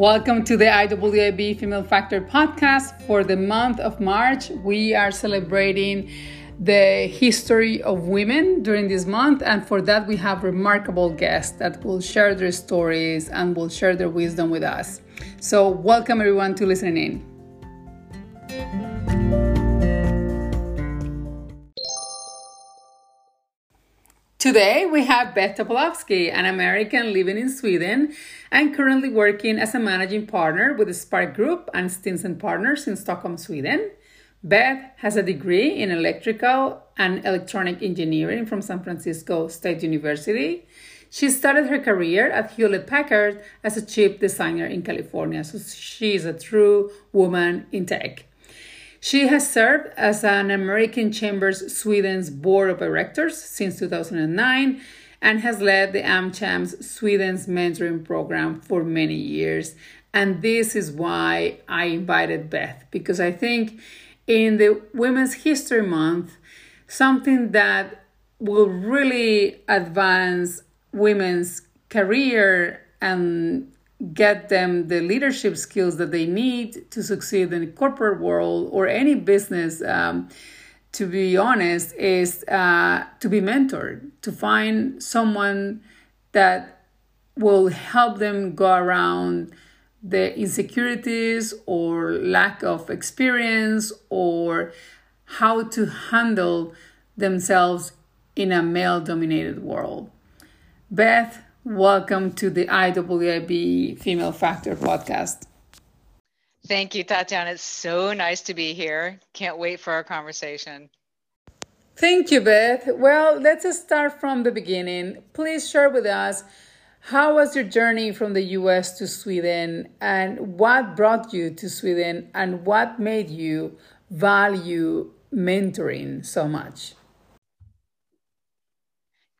Welcome to the IWIB Female Factor podcast. For the month of March, we are celebrating the history of women during this month, and for that, we have remarkable guests that will share their stories and will share their wisdom with us. So, welcome everyone to listening in. Today, we have Beth Topolovsky, an American living in Sweden and currently working as a managing partner with the Spark Group and Stinsen Partners in Stockholm, Sweden. Beth has a degree in electrical and electronic engineering from San Francisco State University. She started her career at Hewlett Packard as a chip designer in California, so she is a true woman in tech. She has served as an American Chambers Sweden's board of directors since 2009 and has led the AmChams Sweden's mentoring program for many years. And this is why I invited Beth because I think in the Women's History Month, something that will really advance women's career and get them the leadership skills that they need to succeed in the corporate world or any business um, to be honest is uh, to be mentored to find someone that will help them go around the insecurities or lack of experience or how to handle themselves in a male dominated world. Beth, Welcome to the IWIB Female Factor podcast. Thank you, Tatiana. It's so nice to be here. Can't wait for our conversation. Thank you, Beth. Well, let's start from the beginning. Please share with us how was your journey from the US to Sweden and what brought you to Sweden and what made you value mentoring so much?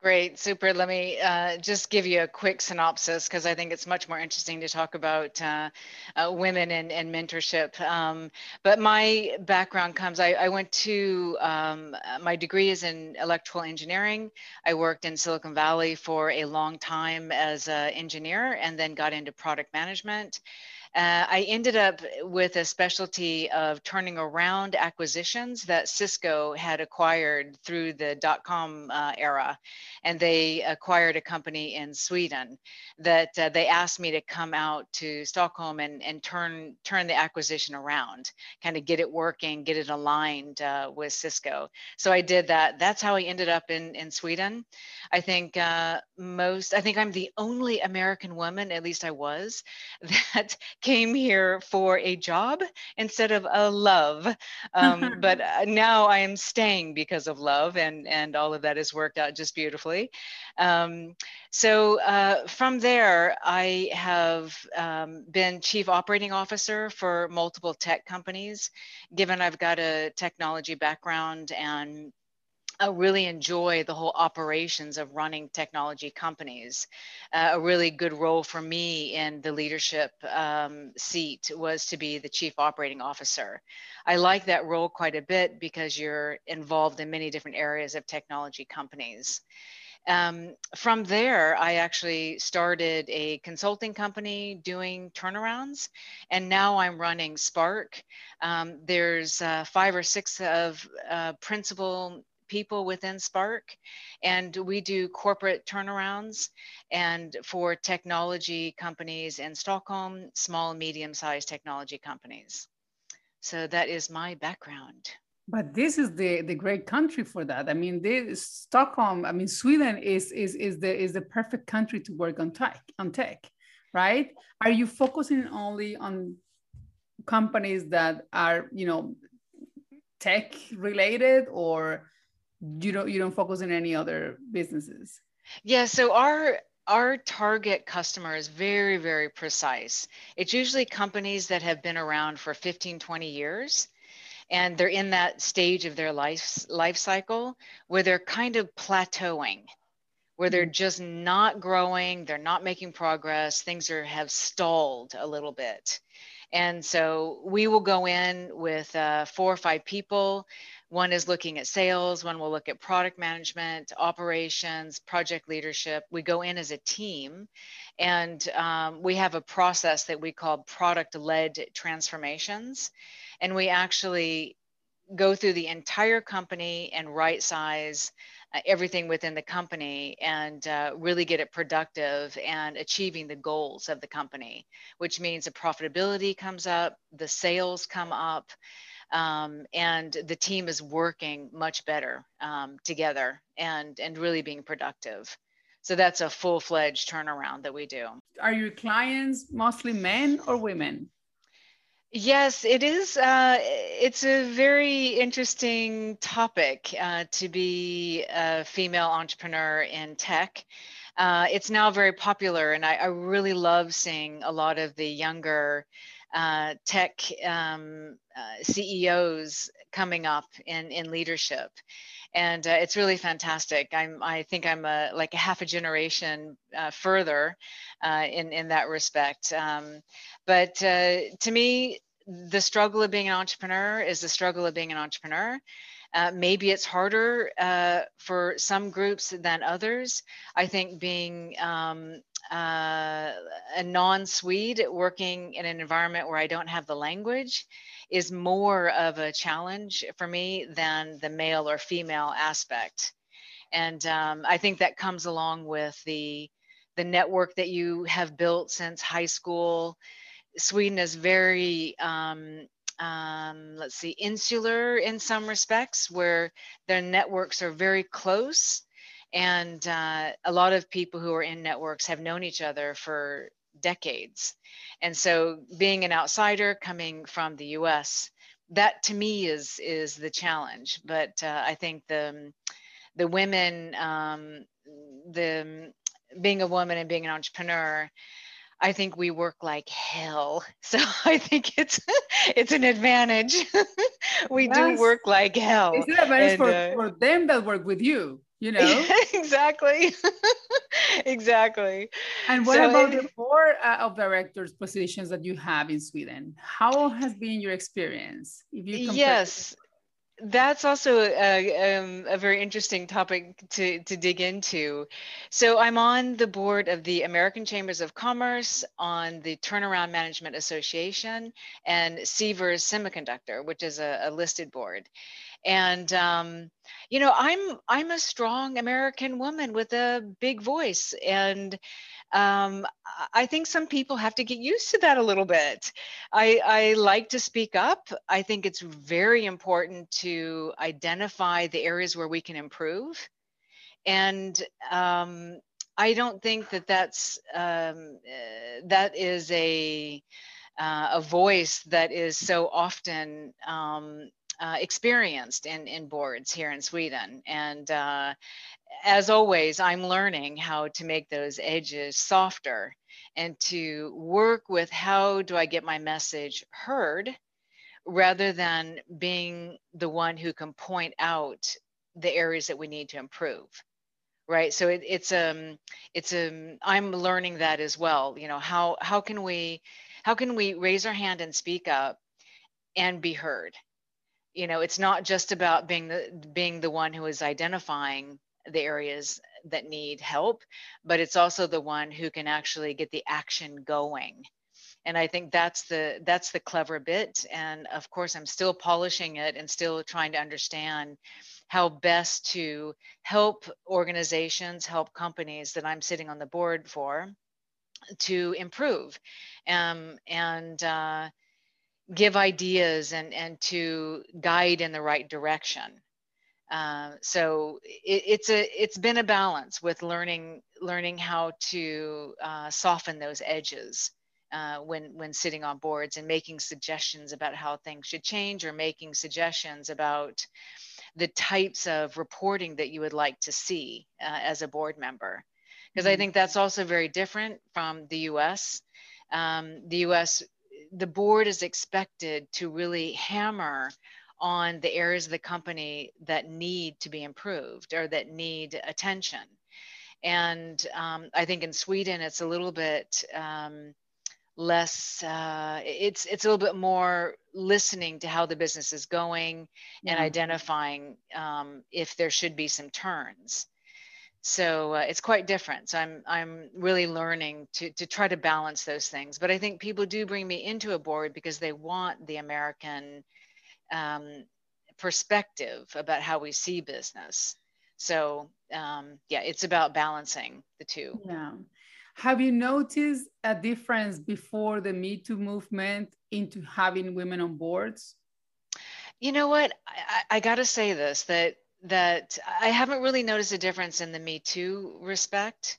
Great, super. Let me uh, just give you a quick synopsis because I think it's much more interesting to talk about uh, uh, women and, and mentorship. Um, but my background comes, I, I went to, um, my degree is in electrical engineering. I worked in Silicon Valley for a long time as an engineer and then got into product management. Uh, I ended up with a specialty of turning around acquisitions that Cisco had acquired through the dot com uh, era. And they acquired a company in Sweden that uh, they asked me to come out to Stockholm and, and turn, turn the acquisition around, kind of get it working, get it aligned uh, with Cisco. So I did that. That's how I ended up in, in Sweden. I think uh, most, I think I'm the only American woman, at least I was, that came here for a job instead of a love. Um, but uh, now I am staying because of love, and and all of that has worked out just beautifully. Um, so uh, from there, I have um, been chief operating officer for multiple tech companies. Given I've got a technology background and I really enjoy the whole operations of running technology companies. Uh, a really good role for me in the leadership um, seat was to be the chief operating officer. I like that role quite a bit because you're involved in many different areas of technology companies. Um, from there, I actually started a consulting company doing turnarounds, and now I'm running Spark. Um, there's uh, five or six of uh, principal people within Spark, and we do corporate turnarounds and for technology companies in Stockholm, small, medium-sized technology companies. So that is my background. But this is the, the great country for that. I mean, this, Stockholm. I mean, Sweden is is is the is the perfect country to work on tech on tech, right? Are you focusing only on companies that are you know tech related, or you don't you don't focus on any other businesses? Yeah so our our target customer is very very precise. It's usually companies that have been around for 15 20 years and they're in that stage of their life life cycle where they're kind of plateauing where they're mm. just not growing they're not making progress things are have stalled a little bit. And so we will go in with uh, four or five people One is looking at sales, one will look at product management, operations, project leadership. We go in as a team and um, we have a process that we call product led transformations. And we actually go through the entire company and right size uh, everything within the company and uh, really get it productive and achieving the goals of the company, which means the profitability comes up, the sales come up, um, and the team is working much better um, together and, and really being productive. So that's a full fledged turnaround that we do. Are your clients mostly men or women? Yes, it is. Uh, it's a very interesting topic uh, to be a female entrepreneur in tech. Uh, it's now very popular, and I, I, really love seeing a lot of the younger uh, tech um, uh, CEOs coming up in, in leadership. And uh, it's really fantastic. I'm, I think I'm a, like a half a generation further in, in that respect. Um, but uh, to me, the struggle of being an entrepreneur is the struggle of being an entrepreneur. Uh, maybe it's harder uh, for some groups than others. I think being um, uh, a non Swede working in an environment where I don't have the language is more of a challenge for me than the male or female aspect. And um, I think that comes along with the the network that you have built since high school. Sweden is very, um, um, let's see, insular in some respects, where their networks are very close. And uh, a lot of people who are in networks have known each other for decades. And so being an outsider coming from the US, that to me is is the challenge. But uh, I think the the women, um, the being a woman and being an entrepreneur, I think we work like hell. So I think it's it's an advantage. we yes. do work like hell. It's an advantage and, for, uh, for them that work with you, you know? exactly. exactly. And what so about it, the board uh, of directors positions that you have in Sweden? How has been your experience? If you yes, that's also a, um, a, very interesting topic to, to dig into. So I'm on the board of the American Chambers of Commerce, on the Turnaround Management Association, and Sivers Semiconductor, which is a, a listed board. And um, you know, I'm I'm a strong American woman with a big voice, and um, I think some people have to get used to that a little bit. I, I like to speak up. I think it's very important to identify the areas where we can improve. And um, I don't think that that's um, uh, that is a uh, a voice that is so often um, uh, experienced in, in boards here in Sweden. And uh, as always, I'm learning how to make those edges softer and to work with how do I get my message heard rather than being the one who can point out the areas that we need to improve right? So it, it's um it's um i'm learning that as well. You know how how can we how can we raise our hand and speak up and be heard you know it's not just about being the being the one who is identifying the areas that need help but it's also the one who can actually get the action going. And i think that's the that's the clever bit. And of course i'm still polishing it and still trying to understand how best to help organizations help companies that i'm sitting on the board for to improve. Um, and uh, give ideas and, and to guide in the right direction. Uh, so it, it's a it's been a balance with learning learning how to uh, soften those edges uh, when when sitting on boards and making suggestions about how things should change or making suggestions about the types of reporting that you would like to see uh, as a board member because mm-hmm. I think that's also very different from the U.S. Um, the U.S the board is expected to really hammer on the areas of the company that need to be improved or that need attention. And um, I think in Sweden, it's a little bit um, less uh, it's it's a little bit more listening to how the business is going yeah. and identifying um, if there should be some turns so uh, it's quite different. So i'm i'm really learning to to try to balance those things. But i think people do bring me into a board because they want the american um, perspective about how we see business. So um, yeah it's about balancing the two. Yeah. Have you noticed a difference before the Me Too movement into having women on boards? You know what? I, I got to say this that that I haven't really noticed a difference in the Me Too respect,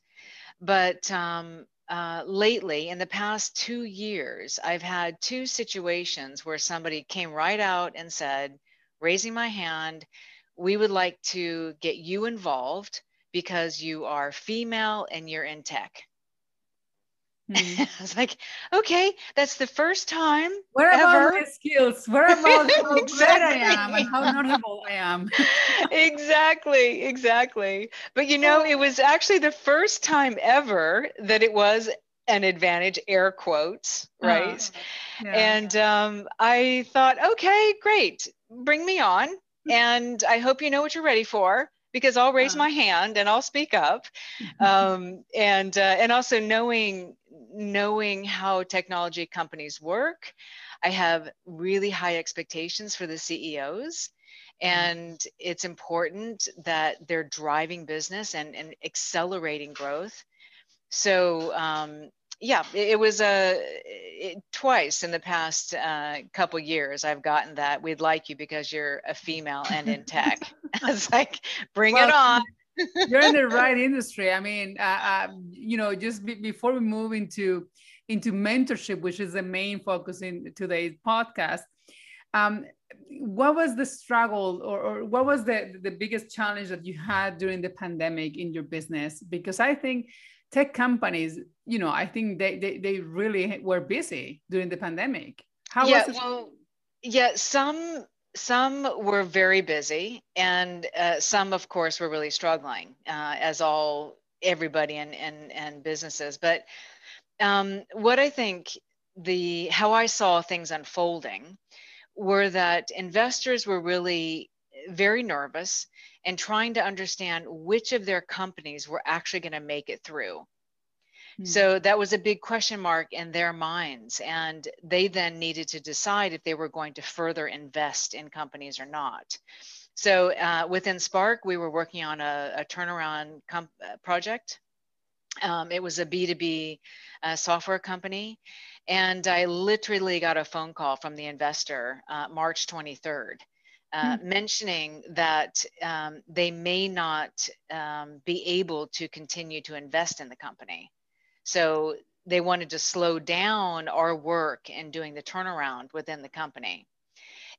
but um, uh, lately, in the past two years, I've had two situations where somebody came right out and said, raising my hand, we would like to get you involved because you are female and you're in tech. Mm. I was like, okay, that's the first time. Where about my skills? Where about how exactly. I am and how knowledgeable I am? exactly, exactly. But you know, it was actually the first time ever that it was an advantage, air quotes, right? Uh, yeah. And um, I thought, okay, great, bring me on. And I hope you know what you're ready for because I'll raise my hand and I'll speak up. Um, and uh, and also knowing knowing how technology companies work, I have really high expectations for the CEOs. Mm-hmm. And it's important that they're driving business and, and accelerating growth. So um, yeah, it, it was a uh, twice in the past uh, couple years. I've gotten that we'd like you because you're a female and in tech. it's like bring well, it on. You're in the right industry. I mean, uh, uh, you know, just be, before we move into into mentorship, which is the main focus in today's podcast. Um, what was the struggle or, or, what was the, the biggest challenge that you had during the pandemic in your business? Because I think tech companies, you know, I think they, they, they really were busy during the pandemic. How yeah, was it? Well, yeah, some some were very busy and uh, some of course were really struggling uh, as all everybody and and, and businesses but um, what i think the how i saw things unfolding were that investors were really very nervous and trying to understand which of their companies were actually going to make it through. Mm-hmm. So that was a big question mark in their minds. And they then needed to decide if they were going to further invest in companies or not. So uh, within Spark, we were working on a, a turnaround comp- uh, project. Um, it was a B2B uh, software company. And I literally got a phone call from the investor uh, March 23rd uh, mm-hmm. mentioning that um, they may not um, be able to continue to invest in the company. So they wanted to slow down our work in doing the turnaround within the company.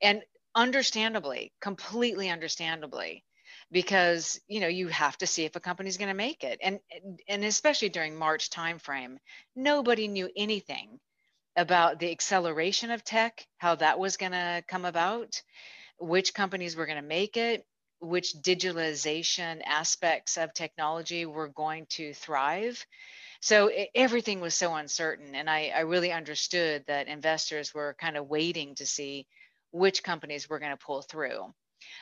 And understandably, completely understandably, because you know you have to see if a company's going to make it and and especially during march timeframe nobody knew anything about the acceleration of tech how that was going to come about which companies were going to make it, which digitalization aspects of technology were going to thrive. So it, everything was so uncertain. And I, I really understood that investors were kind of waiting to see which companies were going to pull through.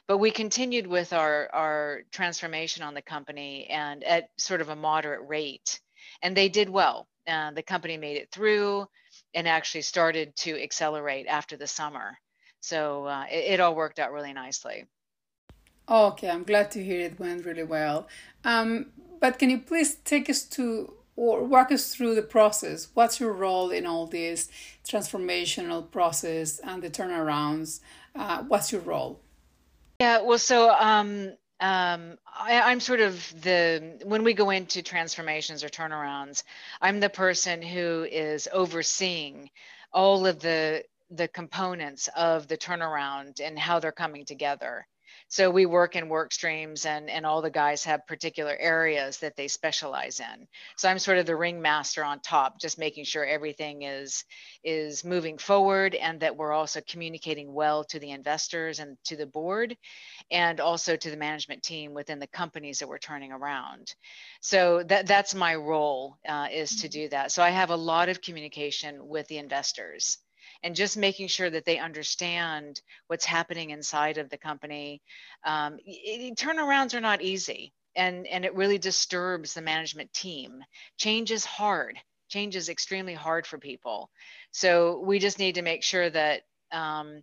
But we continued with our, our transformation on the company and at sort of a moderate rate. And they did well. Uh, the company made it through and actually started to accelerate after the summer. So uh, it, it, all worked out really nicely. Okay, I'm glad to hear it went really well. Um, but can you please take us to or walk us through the process? What's your role in all this transformational process and the turnarounds? Uh, what's your role? Yeah, well, so um, um, I, am sort of the when we go into transformations or turnarounds, I'm the person who is overseeing all of the the components of the turnaround and how they're coming together. So we work in work streams and, and all the guys have particular areas that they specialize in. So I'm sort of the ringmaster on top, just making sure everything is, is moving forward and that we're also communicating well to the investors and to the board and also to the management team within the companies that we're turning around. So that, that's my role uh, is to mm-hmm. do that. So I have a lot of communication with the investors and just making sure that they understand what's happening inside of the company. Um, it, turnarounds are not easy, and and it really disturbs the management team. Change is hard. Change is extremely hard for people. So we just need to make sure that. Um,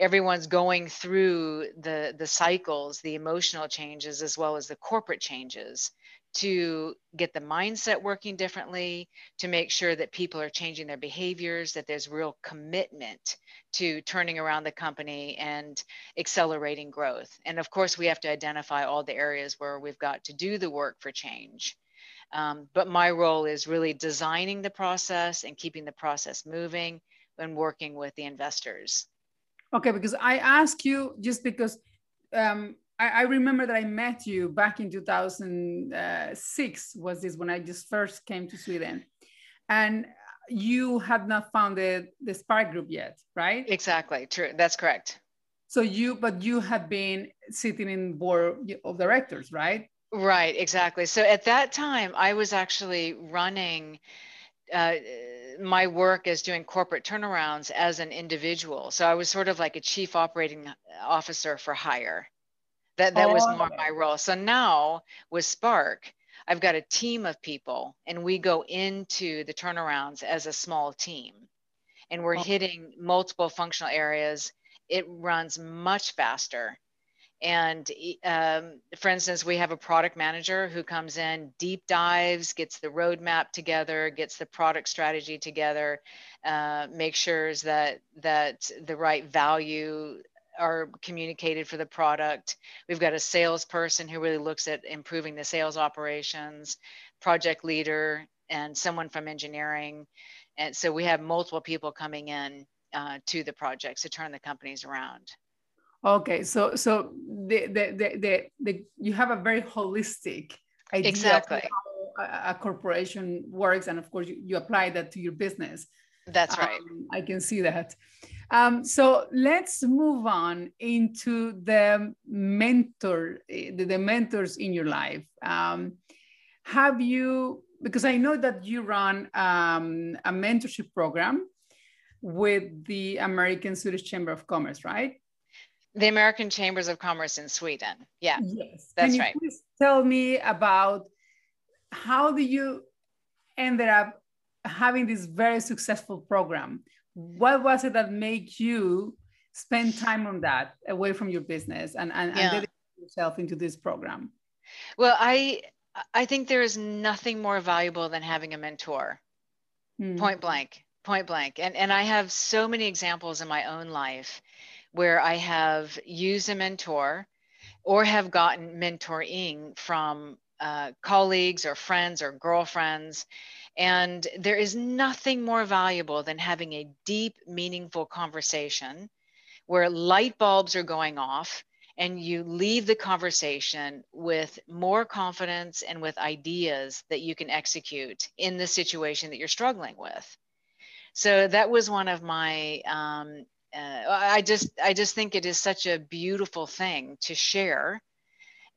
everyone's going through the the cycles the emotional changes as well as the corporate changes to get the mindset working differently, to make sure that people are changing their behaviors, that there's real commitment to turning around the company and accelerating growth. And of course, we have to identify all the areas where we've got to do the work for change. Um, but my role is really designing the process and keeping the process moving and working with the investors. Okay, because I ask you just because um, I, I, remember that I met you back in 2006 was this when I just first came to Sweden. And you had not founded the Spark Group yet, right? Exactly, true. That's correct. So you, but you had been sitting in board of directors, right? Right, exactly. So at that time, I was actually running uh, my work as doing corporate turnarounds as an individual. So I was sort of like a chief operating officer for hire. That that oh, was more my role. So now with Spark, I've got a team of people and we go into the turnarounds as a small team. And we're oh. hitting multiple functional areas. It runs much faster. And um, for instance, we have a product manager who comes in, deep dives, gets the roadmap together, gets the product strategy together, uh, makes sure that that the right value are communicated for the product. We've got a salesperson who really looks at improving the sales operations, project leader, and someone from engineering. And so we have multiple people coming in uh, to the projects to turn the companies around. Okay, so so the the the, the, the you have a very holistic idea exactly. of how a, a corporation works, and of course you, you apply that to your business. That's right. Um, I can see that. Um, so let's move on into the mentor, the, the mentors in your life. Um, have you, because I know that you run um, a mentorship program with the American Swedish Chamber of Commerce, right? The American Chambers of Commerce in Sweden. Yeah. Yes. That's Can you right. Please tell me about how do you ended up having this very successful program what was it that made you spend time on that away from your business and, and, yeah. and dedicate yourself into this program? Well, I I think there is nothing more valuable than having a mentor. Hmm. Point blank, point blank. And and I have so many examples in my own life where I have used a mentor or have gotten mentoring from uh, colleagues or friends or girlfriends and there is nothing more valuable than having a deep, meaningful conversation where light bulbs are going off and you leave the conversation with more confidence and with ideas that you can execute in the situation that you're struggling with. So that was one of my um, uh, I just I just think it is such a beautiful thing to share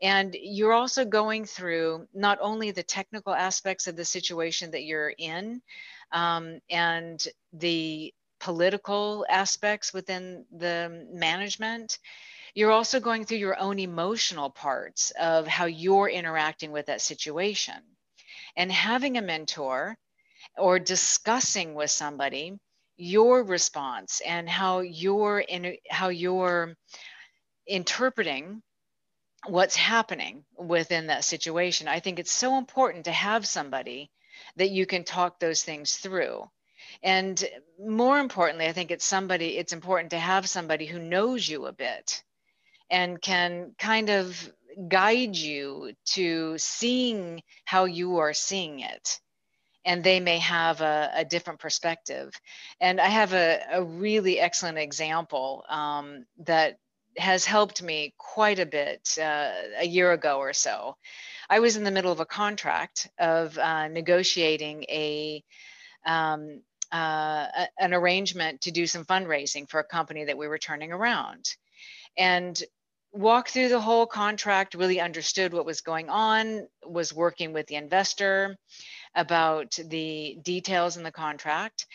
and you're also going through not only the technical aspects of the situation that you're in um, and the political aspects within the management, you're also going through your own emotional parts of how you're interacting with that situation. And having a mentor or discussing with somebody your response and how you're in how you're interpreting what's happening within that situation. I think it's so important to have somebody that you can talk those things through. And more importantly, I think it's somebody, it's important to have somebody who knows you a bit and can kind of guide you to seeing how you are seeing it. And they may have a, a different perspective. And I have a, a really excellent example um, that has helped me quite a bit uh, a year ago or so. I was in the middle of a contract of uh, negotiating a, um, uh, an arrangement to do some fundraising for a company that we were turning around, and walked through the whole contract. Really understood what was going on. Was working with the investor about the details in the contract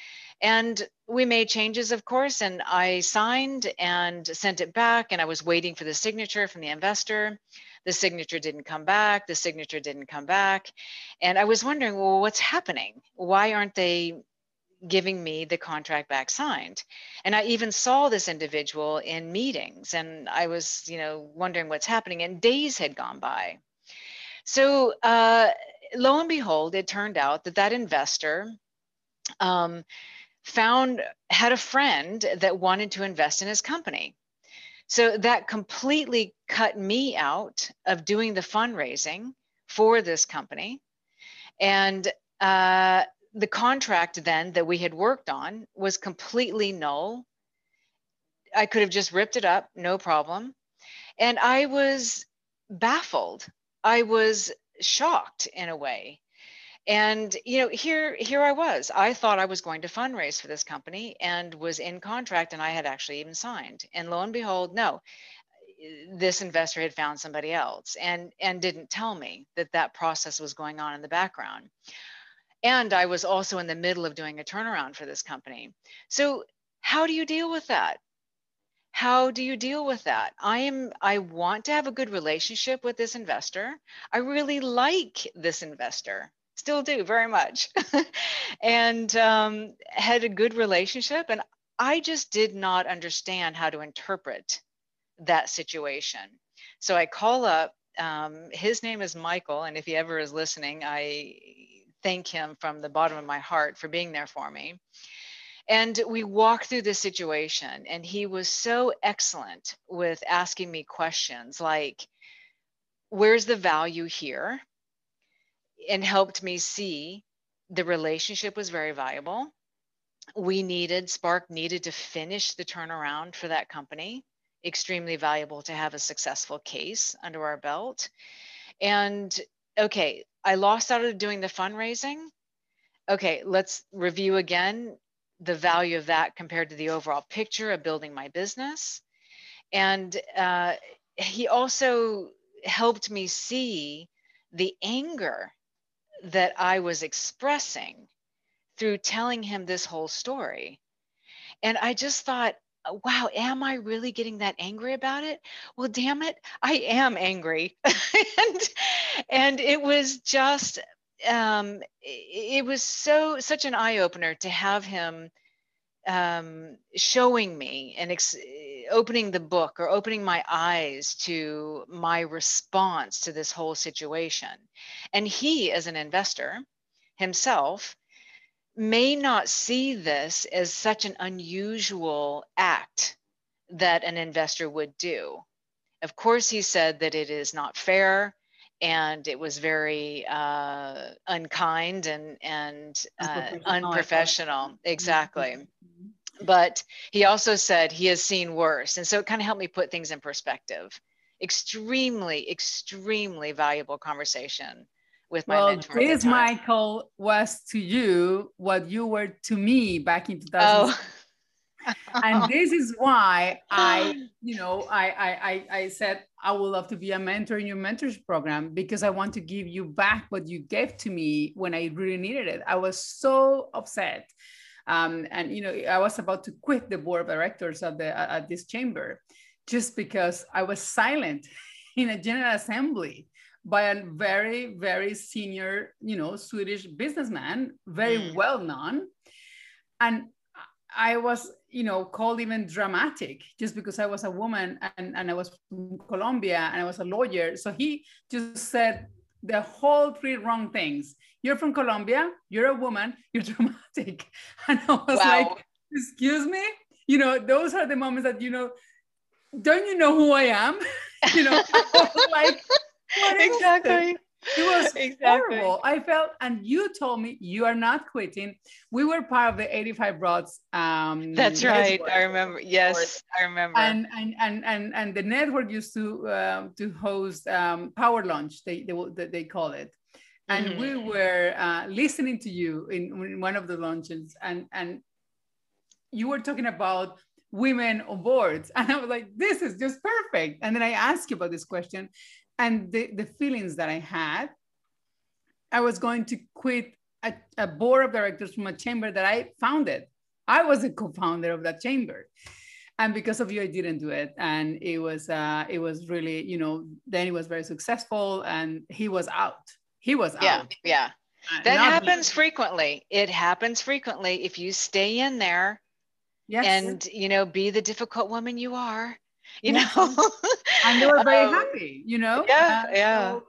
and we made changes, of course, and I signed and sent it back. And I was waiting for the signature from the investor. The signature didn't come back. The signature didn't come back. And I was wondering, well, what's happening? Why aren't they giving me the contract back signed? And I even saw this individual in meetings and I was, you know, wondering what's happening. And days had gone by. So, uh, lo and behold, it turned out that that investor um, found had a friend that wanted to invest in his company. So that completely cut me out of doing the fundraising for this company. And uh, the contract then that we had worked on was completely null. I could have just ripped it up, no problem. And I was baffled. I was shocked in a way and you know here here i was. I thought i was going to fundraise for this company and was in contract and i had actually even signed. And lo and behold no this investor had found somebody else and and didn't tell me that that process was going on in the background. And i was also in the middle of doing a turnaround for this company. So how do you deal with that? How do you deal with that? I am i want to have a good relationship with this investor. I really like this investor still do very much. And um, had a good relationship and i just did not understand how to interpret that situation. So i call up um, his name is michael and if he ever is listening i thank him from the bottom of my heart for being there for me. And we walked through the situation and he was so excellent with asking me questions like where's the value here and helped me see the relationship was very viable. We needed, Spark needed to finish the turnaround for that company. Extremely valuable to have a successful case under our belt. And okay, I lost out of doing the fundraising. Okay, let's review again the value of that compared to the overall picture of building my business. And uh, he also helped me see the anger that I was expressing through telling him this whole story. And I just thought, wow, am I really getting that angry about it? Well, damn it, I am angry. and, and it was just, um, it was so, such an eye opener to have him um, showing me and ex- opening the book or opening my eyes to my response to this whole situation. And he, as an investor himself, may not see this as such an unusual act that an investor would do. Of course, he said that it is not fair and it was very uh, unkind and and uh, unprofessional. Mm-hmm. Exactly. Mm-hmm. But he also said he has seen worse, and so it kind of helped me put things in perspective. Extremely, extremely valuable conversation with my well, mentor. This Michael was to you what you were to me back in 2000. Oh and this is why I, you know, I, I, I said I would love to be a mentor in your mentorship program because I want to give you back what you gave to me when I really needed it. I was so upset. Um, and you know, I was about to quit the board of directors of the at this chamber just because I was silent in a general assembly by a very, very senior, you know, Swedish businessman, very mm. well known. And I was, you know, called even dramatic just because I was a woman and, and I was from Colombia and I was a lawyer. So he just said the whole three wrong things. You're from Colombia, you're a woman, you're dramatic. And I was wow. like, excuse me? You know, those are the moments that, you know, don't you know who I am? you know, like, exactly. it was exactly. horrible. I felt, and you told me you are not quitting. We were part of the 85 Broads. Um, That's right. I remember. Yes, I remember. And and and and, and the network used to uh, to host um, Power Lunch. They they they call it. And mm-hmm. we were uh, listening to you in, in one of the luncheons, and and you were talking about women on boards, and I was like, "This is just perfect." And then I asked you about this question, and the, the feelings that I had, I was going to quit a, a board of directors from a chamber that I founded. I was a co-founder of that chamber. And because of you, I didn't do it. And it was uh, it was really, you know, then it was very successful and he was out. He was yeah, out. Yeah. Uh, that happens me. frequently. It happens frequently. If you stay in there yes. and you know, be the difficult woman you are, you know? And they were very um, happy you know? yeah uh, yeah so,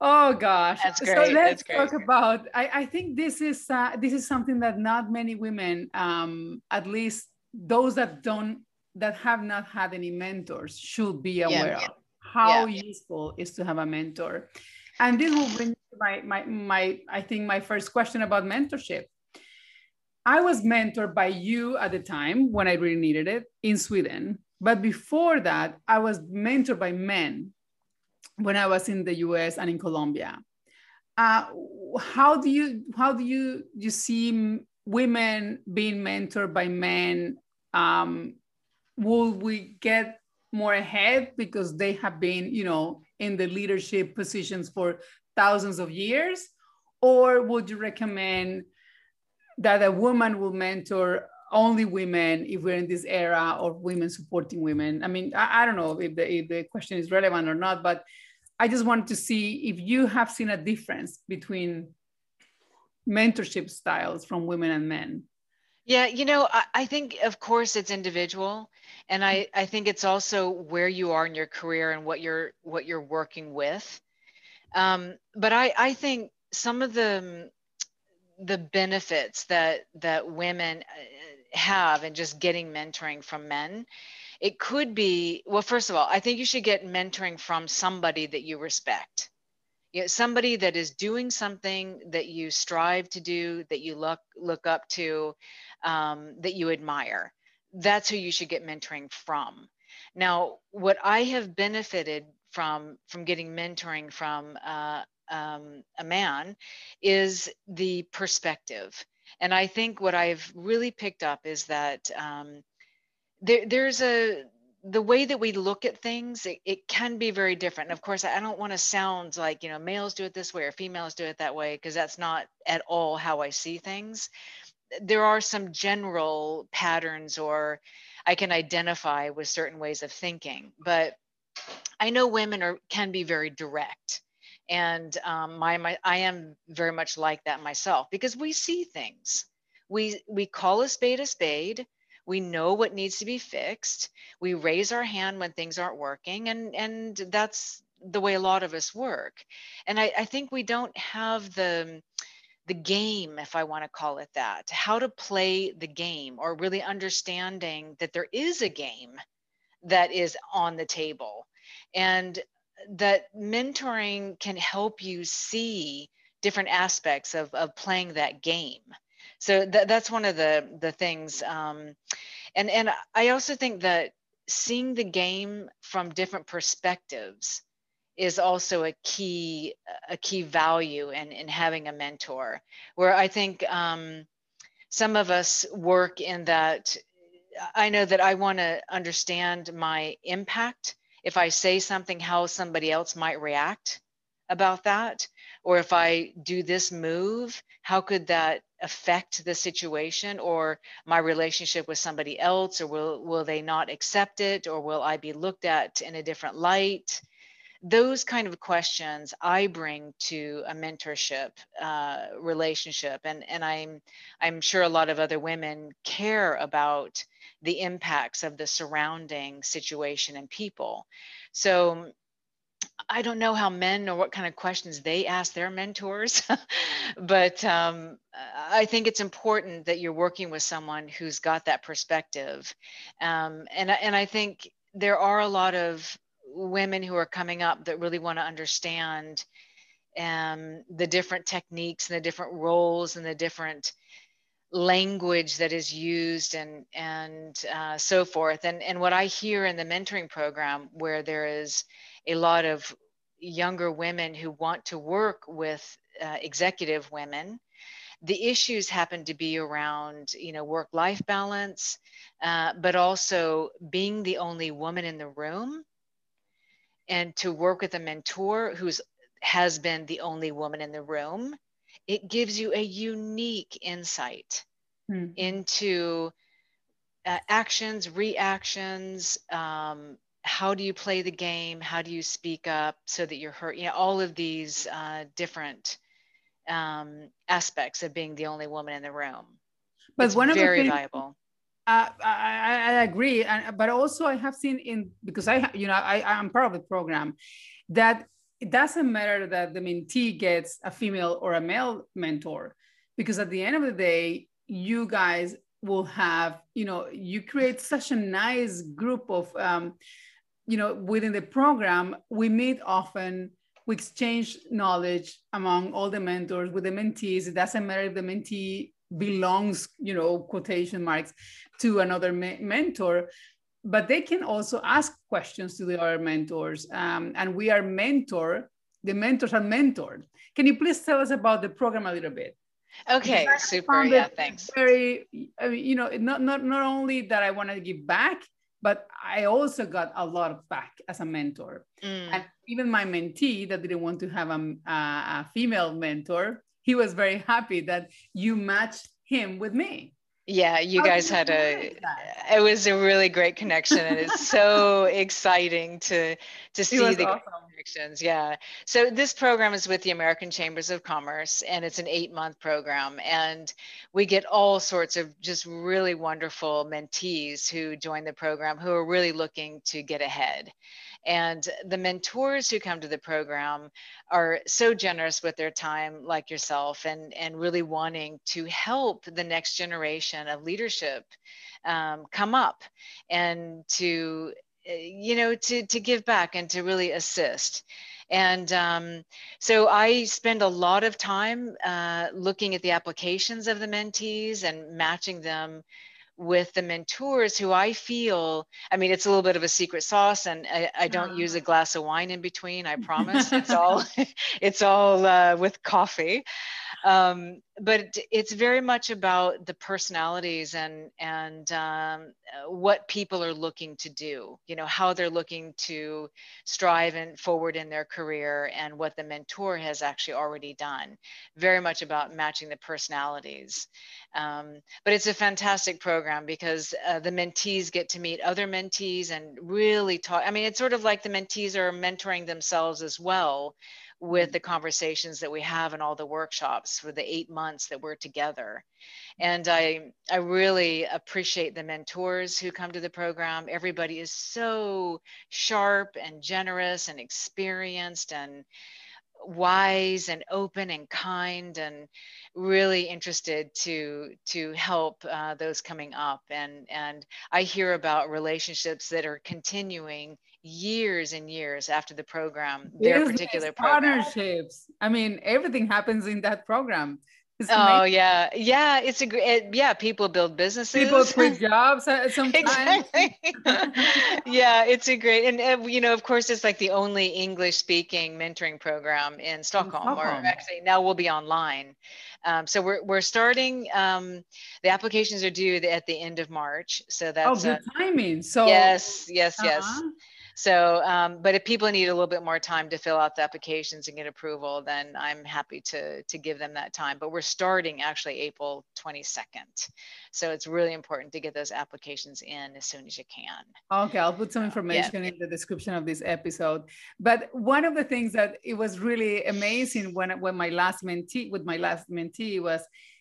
oh gosh. That's great. so let's That's talk about I, I think this is uh, this is something that not many women um, at least those that don't that have not had any mentors should be aware yeah. of how yeah. useful is to have a mentor. And this will bring my, my my i think my first question about mentorship. I was mentored by you at the time when i really needed it in sweden but before that, I was mentored by men when I was in the US and in Colombia. Uh, how do you how do you you see women being mentored by men? Um, will we get more ahead because they have been, you know, in the leadership positions for thousands of years, or would you recommend that a woman will mentor only women if we're in this era of women supporting women. I mean i, I don't know if the, if the question is relevant or not but i just wanted to see if you have seen a difference between mentorship styles from women and men. Yeah you know I, I think of course it's individual and I, I think it's also where you are in your career and what you're what you're working with. Um, but I, I think some of the the benefits that that women have and just getting mentoring from men it could be well first of all i think you should get mentoring from somebody that you respect. You know, somebody that is doing something that you strive to do that you look look up to um, that you admire. That's who you should get mentoring from. Now what i have benefited from from getting mentoring from uh, um, a man is the perspective and I think what I've really picked up is that um, there, there's a the way that we look at things it, it can be very different. And of course i don't want to sound like you know males do it this way or females do it that way because that's not at all how i see things. There are some general patterns or i can identify with certain ways of thinking but i know women are can be very direct and um, my, my i am very much like that myself because we see things. We we call a spade a spade. We know what needs to be fixed. We raise our hand when things aren't working and and that's the way a lot of us work. And i, I think we don't have the the game if i want to call it that how to play the game or really understanding that there is a game that is on the table. And that mentoring can help you see different aspects of, of playing that game. So th- that's one of the the things um, and and i also think that seeing the game from different perspectives is also a key a key value in in having a mentor where i think um, some of us work in that i know that i want to understand my impact if I say something, how somebody else might react about that. Or if I do this move, how could that affect the situation or my relationship with somebody else? Or will, will they not accept it? Or will I be looked at in a different light? Those kind of questions I bring to a mentorship uh, relationship, and and I'm I'm sure a lot of other women care about the impacts of the surrounding situation and people. So I don't know how men or what kind of questions they ask their mentors, but um, I think it's important that you're working with someone who's got that perspective. Um, and, and I think there are a lot of women who are coming up that really want to understand um, the different techniques and the different roles and the different language that is used and and uh, so forth. And and what i hear in the mentoring program where there is a lot of younger women who want to work with uh, executive women the issues happen to be around you know work life balance uh, but also being the only woman in the room and to work with a mentor who's has been the only woman in the room it gives you a unique insight mm-hmm. into uh, actions reactions um, how do you play the game? How do you speak up so that you're hurt? You know all of these uh, different um, aspects of being the only woman in the room. But it's one of very the things, valuable I, I, agree and, but also i have seen in because i you know I, i'm part of the program that it doesn't matter that the mentee gets a female or a male mentor because at the end of the day you guys will have you know you create such a nice group of um, you know, within the program, we meet often, we exchange knowledge among all the mentors with the mentees. It doesn't matter if the mentee belongs, you know, quotation marks to another me- mentor, but they can also ask questions to the other mentors. Um, and we are mentor, the mentors are mentored. Can you please tell us about the program a little bit? Okay, super. Yeah, thanks. Very, you know, not, not, not only that I want to give back, but I also got a lot of back as a mentor. Mm. And even my mentee that didn't want to have a, a, female mentor, he was very happy that you matched him with me. Yeah, you How guys had a it was a really great connection and it's so exciting to to see the awesome. connections. Yeah. So this program is with the American Chambers of Commerce and it's an 8-month program and we get all sorts of just really wonderful mentees who join the program who are really looking to get ahead. And the mentors who come to the program are so generous with their time, like yourself, and, and really wanting to help the next generation of leadership um, come up and to eh, you know to to give back and to really assist. And um, so i spend a lot of time uh, looking at the applications of the mentees and matching them with the mentors who I feel, I mean, it's a little bit of a secret sauce and I, I don't use a ah. glass of wine in between. I promise it's all, it's all uh, with coffee um, but it's very much about the personalities and and um, what people are looking to do you know how they're looking to strive and forward in their career and what the mentor has actually already done. Very much about matching the personalities. Um, but it's a fantastic program because uh, the mentees get to meet other mentees and really talk i mean it's sort of like the mentees are mentoring themselves as well with the conversations that we have in all the workshops for the eight months that we're together. And I, I really appreciate the mentors who come to the program. Everybody is so sharp and generous and experienced and wise and open and kind and really interested to to help uh, those coming up and and i hear about relationships that are continuing years and years after the program, their Business particular program. Partnerships. I mean, everything happens in that program. oh yeah, yeah. It's a great. Yeah, people build businesses. People quit jobs at some exactly. yeah, it's a great, and uh, you know, of course, it's like the only English-speaking mentoring program in Stockholm, in Stockholm. or actually now we'll be online. Um, so we're we're starting. Um, the applications are due at the end of March. So that's oh, good uh, timing. So yes, yes, uh-huh. yes. So, um, but if people need a little bit more time to fill out the applications and get approval, then I'm happy to, to give them that time. But we're starting actually April 22nd. So it's really important to get those applications in as soon as you can. Okay, I'll put some information yeah. in the description of this episode. But one of the things that it was really amazing when, when my last mentee, with my last mentee was,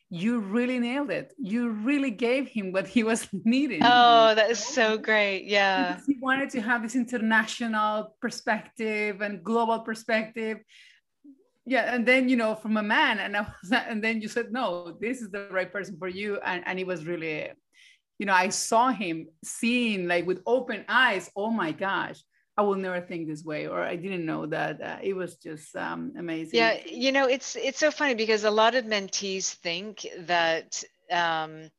you really nailed it. You really gave him what he was needing. Oh, that is so great. Yeah. Because he wanted to have this international perspective and global perspective. Yeah. And then, you know, from a man, and I was, and then you said, no, this is the right person for you. And, and it was really, you know, I saw him seeing like with open eyes, oh my gosh, I will never think this way, or I didn't know that. Uh, it was just um, amazing. Yeah, you know, it's it's so funny because a lot of mentees think that um,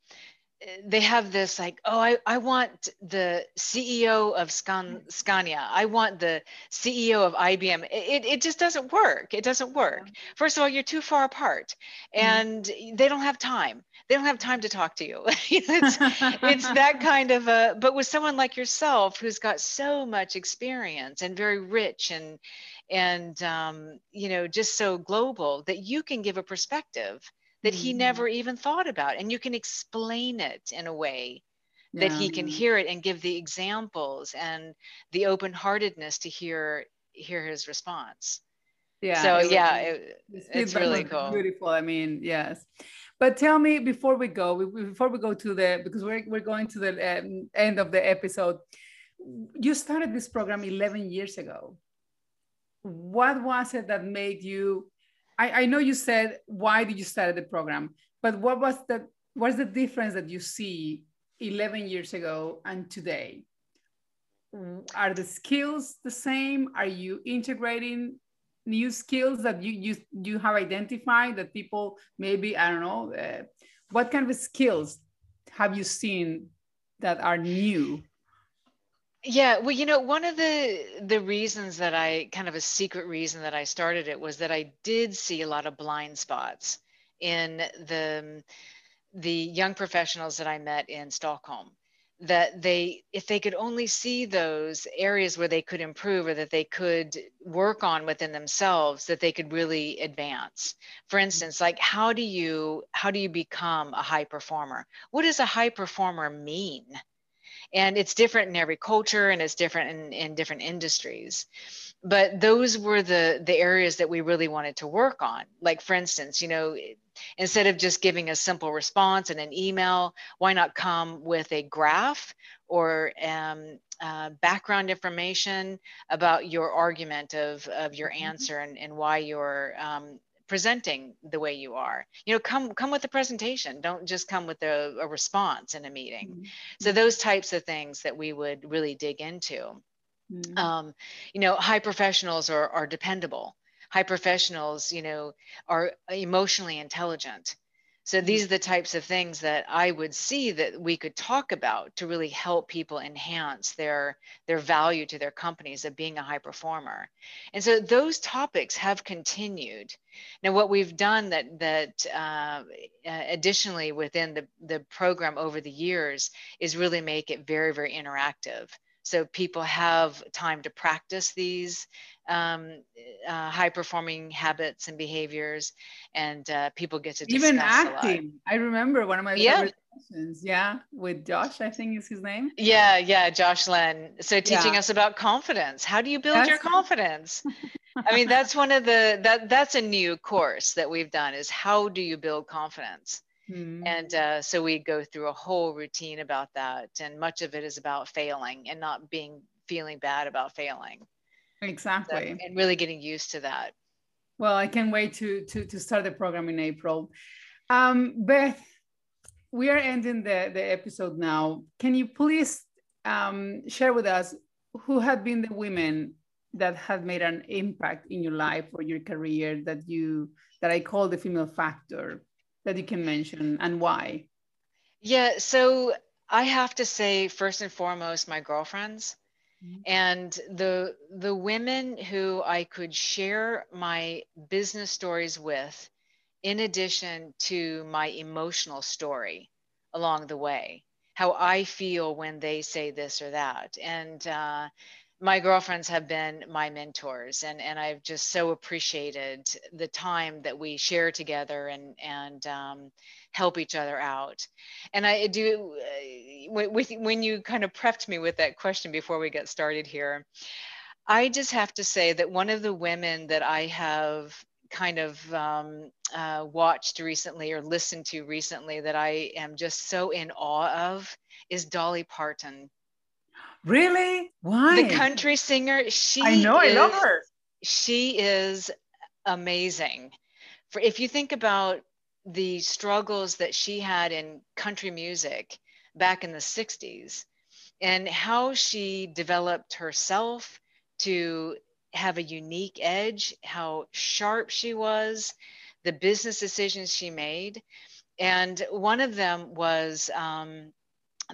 they have this like, oh, I, I want the CEO of Scan, Scania. I want the CEO of IBM. It, it just doesn't work. It doesn't work. First of all, you're too far apart mm-hmm. and mm-hmm. they don't have time. They don't have time to talk to you. it's, it's that kind of a, but with someone like yourself who's got so much experience and very rich and, and um, you know, just so global that you can give a perspective that he mm-hmm. never even thought about and you can explain it in a way that yeah. he can hear it and give the examples and the open-heartedness to hear hear his response yeah so it yeah it, it's really cool beautiful i mean yes but tell me before we go before we go to the because we're, we're going to the um, end of the episode you started this program 11 years ago what was it that made you I, I know you said why did you start the program, but what was the what's the difference that you see 11 years ago and today? Are the skills the same? Are you integrating new skills that you you, you have identified that people maybe I don't know uh, what kind of skills have you seen that are new yeah, well, you know, one of the the reasons that I kind of a secret reason that I started it was that I did see a lot of blind spots in the the young professionals that I met in Stockholm that they if they could only see those areas where they could improve or that they could work on within themselves that they could really advance. For instance like how do you how do you become a high performer? What does a high performer mean and it's different in every culture and it's different in, in different industries but those were the the areas that we really wanted to work on like for instance you know instead of just giving a simple response in an email why not come with a graph or um, uh, background information about your argument of, of your mm-hmm. answer and, and why you're um, presenting the way you are. You know come come with a presentation. Don't just come with a, a response in a meeting. Mm-hmm. so those types of things that we would really dig into. Mm-hmm. um, you know high professionals are, are dependable. High professionals you know are emotionally intelligent so these are the types of things that I would see that we could talk about to really help people enhance their their value to their companies of being a high performer. And so those topics have continued. Now, what we've done that that uh, additionally within the the program over the years is really make it very very interactive so people have time to practice these um, uh, high performing habits and behaviors and uh, people get to even acting. I remember one of my yeah. sessions yeah with josh i think is his name. Yeah yeah josh len so teaching yeah. us about confidence. How do you build that's... your confidence? I mean that's one of the that that's a new course that we've done is how do you build confidence Mm-hmm. And uh, so we go through a whole routine about that. And much of it is about failing and not being feeling bad about failing. Exactly. So, and really getting used to that. Well, I can't wait to to, to start the program in April. Um, Beth, we are ending the, the episode now. Can you please um, share with us who have been the women that have made an impact in your life or your career that you that I call the female factor? That you can mention and why? Yeah, so I have to say, first and foremost, my girlfriends. Mm-hmm. And the the women who I could share my business stories with, in addition to my emotional story along the way, how I feel when they say this or that, and uh, my girlfriends have been my mentors and, and I've just so appreciated the time that we share together and, and um, help each other out. And I do, uh, with, when you kind of prepped me with that question before we get started here, I just have to say that one of the women that I have kind of um, uh, watched recently or listened to recently that I am just so in awe of is Dolly Parton. Really? Why? The country singer. She I know, is, I love her. She is amazing. For if you think about the struggles that she had in country music back in the 60s and how she developed herself, to have a unique edge, how sharp she was, the business decisions she made. And one of them was um,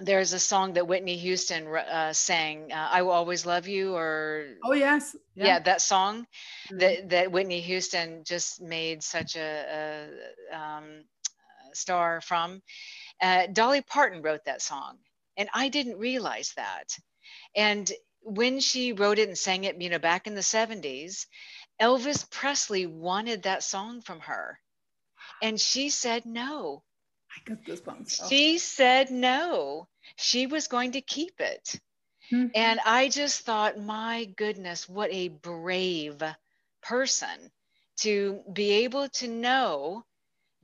there's a song that Whitney Houston uh, sang, uh, "I Will Always Love You," or oh yes, yeah, yeah that song mm-hmm. that that Whitney Houston just made such a, a um, star from. Uh, Dolly Parton wrote that song, and I didn't realize that. And when she wrote it and sang it, you know, back in the '70s, Elvis Presley wanted that song from her, and she said no I got goosebumps. Oh. She said no. She was going to keep it. Mm-hmm. And I just thought, my goodness, what a brave person to be able to know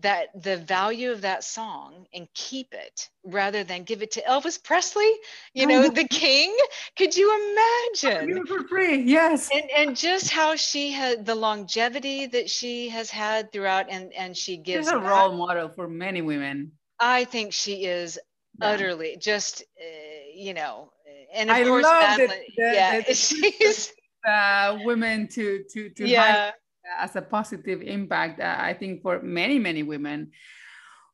that the value of that song and keep it rather than give it to Elvis Presley, you know, the king. Could you imagine? For free, yes. And and just how she had the longevity that she has had throughout, and and she gives. She's a role model for many women. I think she is yeah. utterly just, uh, you know, and of I course, love Madeline, the, the, yeah, the, she's uh, women to to to yeah as a positive impact, uh, I think, for many, many women.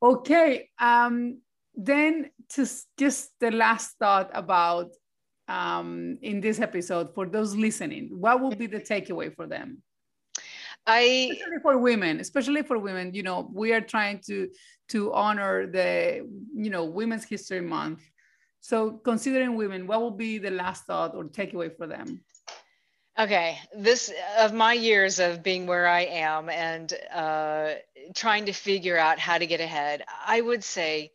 Okay, um, then just, just the last thought about um, in this episode for those listening, what would be the takeaway for them? I especially for women, especially for women, you know, we are trying to to honor the you know Women's History Month. So considering women, what will be the last thought or takeaway for them? Okay, this of my years of being where I am and uh, trying to figure out how to get ahead, I would say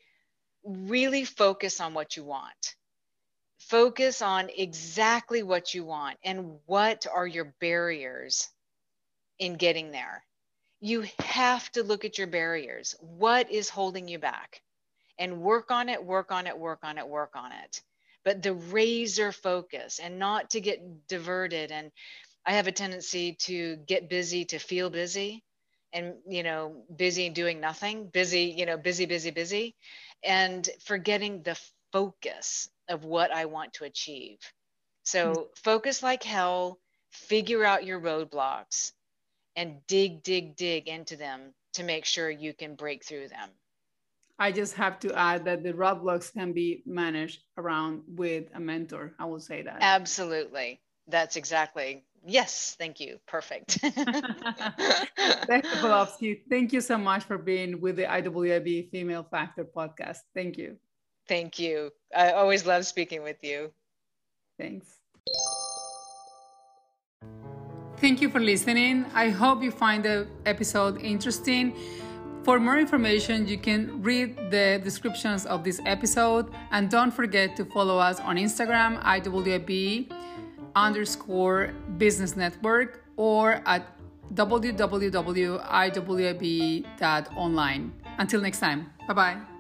really focus on what you want. Focus on exactly what you want and what are your barriers in getting there. You have to look at your barriers. What is holding you back? And work on it, work on it, work on it, work on it but the razor focus and not to get diverted. And I have a tendency to get busy to feel busy and, you know, busy doing nothing, busy, you know, busy, busy, busy, and forgetting the focus of what I want to achieve. So mm-hmm. focus like hell, figure out your roadblocks and dig, dig, dig into them to make sure you can break through them. I just have to add that the roadblocks can be managed around with a mentor. I will say that. Absolutely. That's exactly. Yes, thank you. Perfect. Thank you, Thank you so much for being with the IWIB Female Factor podcast. Thank you. Thank you. I always love speaking with you. Thanks. Thank you for listening. I hope you find the episode interesting. For more information, you can read the descriptions of this episode and don't forget to follow us on Instagram, IWIB underscore business network or at www.iwib.online. Until next time, bye bye.